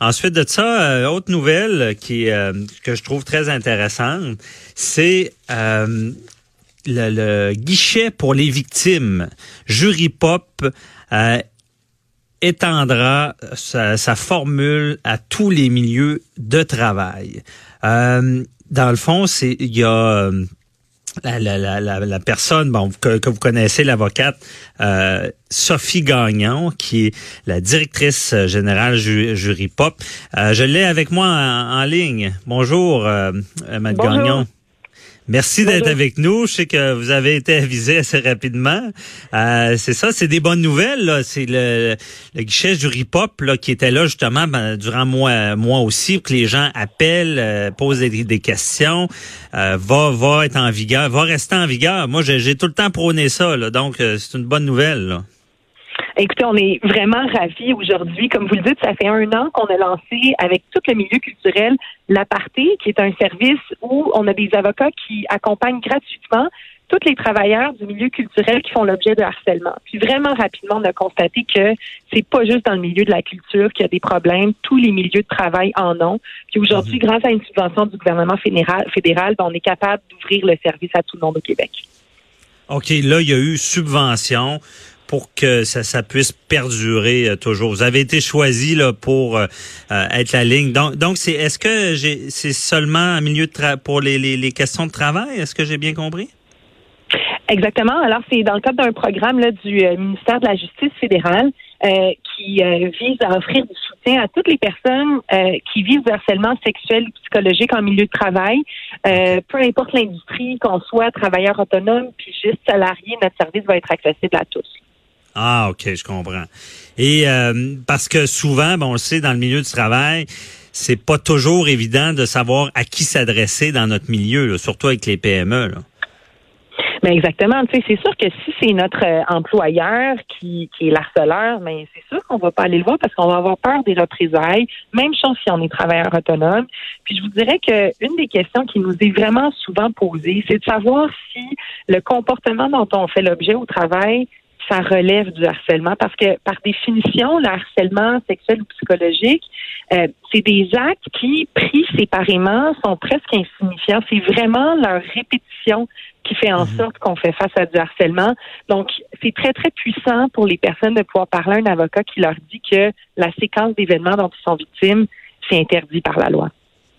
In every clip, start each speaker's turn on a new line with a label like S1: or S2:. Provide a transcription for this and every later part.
S1: Ensuite de ça, euh, autre nouvelle qui euh, que je trouve très intéressante, c'est euh, le, le, guichet pour les victimes. Jury Pop étendra sa, sa, formule à tous les milieux de travail. dans le fond, c'est il y a la, la, la, la, personne bon, que, que vous connaissez, l'avocate euh, Sophie Gagnon, qui est la directrice générale ju Jury Pop. Euh, je l'ai avec moi en, ligne. Bonjour, euh, Gagnon. Merci d'être avec nous. Je sais que vous avez été avisé assez rapidement. Euh, c'est ça, c'est des bonnes nouvelles. C'est le, le, guichet du RIPOP là, qui était là justement ben, durant moi, moi aussi, que les gens appellent, euh, posent des, des questions, euh, va, va être en vigueur, va rester en vigueur. Moi, j'ai tout le temps prôné ça, là, donc euh, c'est une bonne nouvelle. Là.
S2: Écoutez, on est vraiment ravis aujourd'hui. Comme vous le dites, ça fait un an qu'on a lancé avec tout le milieu culturel l'Aparté, qui est un service où on a des avocats qui accompagnent gratuitement tous les travailleurs du milieu culturel qui font l'objet de harcèlement. Puis vraiment rapidement, on a constaté que c'est pas juste dans le milieu de la culture qu'il y a des problèmes, tous les milieux de travail en ont. Puis aujourd'hui, mhm. grâce à une subvention du gouvernement fédéral, fédéral ben, on est capable d'ouvrir le service à tout le monde au Québec.
S1: OK, là, il y a eu subvention pour que ça, puisse perdurer euh, toujours. Vous avez été choisi là pour euh, euh, être la ligne. Donc, donc c'est est-ce que j'ai c'est seulement un milieu de pour les, questions de travail? Est-ce que j'ai bien compris?
S2: Exactement. Alors, c'est dans le cadre d'un programme du ministère de la Justice fédérale qui vise à offrir du soutien à toutes les personnes qui vivent du harcèlement sexuel ou psychologique en milieu de travail, peu importe l'industrie, qu'on soit travailleur autonome puis juste salarié, notre service va être accessible à tous.
S1: Ah, OK, je comprends. Et euh, parce que souvent, bon, on le sait, dans le milieu du travail, c'est pas toujours évident de savoir à qui s'adresser dans notre milieu, surtout avec les PME. Là.
S2: Ben exactement. C'est sûr que si c'est notre euh, employeur qui, qui est l'harceleur, ben, c'est sûr qu'on va pas aller le voir parce qu'on va avoir peur des représailles. Même chose si on est travailleur autonome. Puis je vous dirais que une des questions qui nous est vraiment souvent posée, c'est de savoir si le comportement dont on fait l'objet au travail ça relève du harcèlement parce que par définition, le harcèlement sexuel ou psychologique, euh, c'est des actes qui, pris séparément, sont presque insignifiants. C'est vraiment leur répétition qui fait en mhm. sorte qu'on fait face à du harcèlement. Donc, c'est très, très puissant pour les personnes de pouvoir parler à un avocat qui leur dit que la séquence d'événements dont ils sont victimes, c'est interdit par la loi.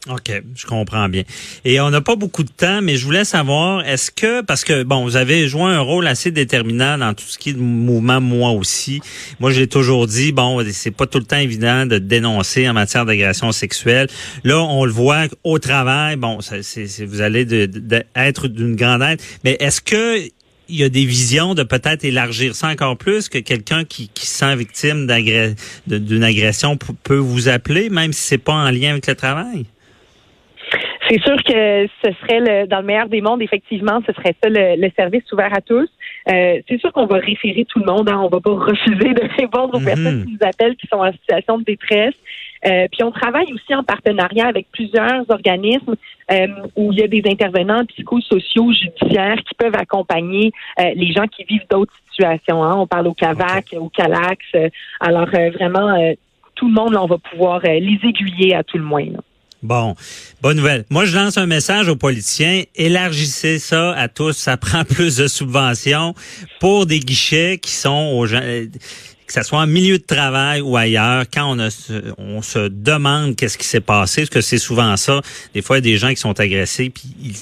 S1: OK, je comprends bien. Et on n'a pas beaucoup de temps, mais je voulais savoir, est-ce que, parce que, bon, vous avez joué un rôle assez déterminant dans tout ce qui est mouvement, moi aussi. Moi, j'ai toujours dit, bon, c'est pas tout le temps évident de dénoncer en matière d'agression sexuelle. Là, on le voit au travail, bon, c'est, vous allez être d'une grande aide, mais est-ce que il y a des visions de peut-être élargir ça encore plus, que quelqu'un qui, qui se sent victime d'une agression peut vous appeler, même si c'est pas en lien avec le travail?
S2: C'est sûr que ce serait le, dans le meilleur des mondes, effectivement, ce serait ça le, service ouvert à tous. Euh, c'est sûr qu'on va référer tout le monde, hein, on va pas refuser de répondre aux mhm. personnes qui nous appellent qui sont en situation de détresse. Euh, puis on travaille aussi en partenariat avec plusieurs organismes euh, où il y a des intervenants psychosociaux, judiciaires qui peuvent accompagner les gens qui vivent d'autres situations. Hein. On parle au CAVAC, au CALAX. alors vraiment, tout le monde, là, on va pouvoir les aiguiller à tout le moins.
S1: Bon, bonne nouvelle. Moi, je lance un message aux politiciens. Élargissez ça à tous. Ça prend plus de subventions pour des guichets qui sont aux gens que ce soit en milieu de travail ou ailleurs, quand on se demande qu'est-ce qui s'est passé, parce que c'est souvent ça. Des fois, il y a des gens qui sont agressés, puis ils,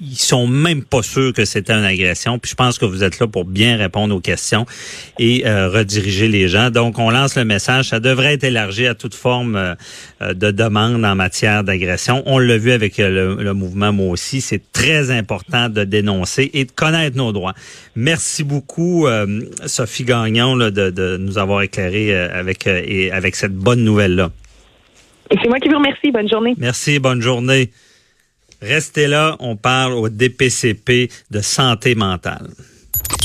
S1: ils sont même pas sûrs que c'était une agression. Puis je pense que vous êtes là pour bien répondre aux questions et euh, rediriger les gens. Donc, on lance le message. Ça devrait être élargi à toute forme euh, de demande en matière d'agression. On l'a vu avec le, le mouvement Moi aussi. C'est très important de dénoncer et de connaître nos droits. Merci beaucoup, euh, Sophie Gagnon, là, de, de nous avoir éclairé euh, avec, euh, et avec cette bonne nouvelle-là.
S2: Et c'est moi qui vous remercie. Bonne journée.
S1: Merci, bonne journée. Restez là, on parle au DPCP de santé mentale.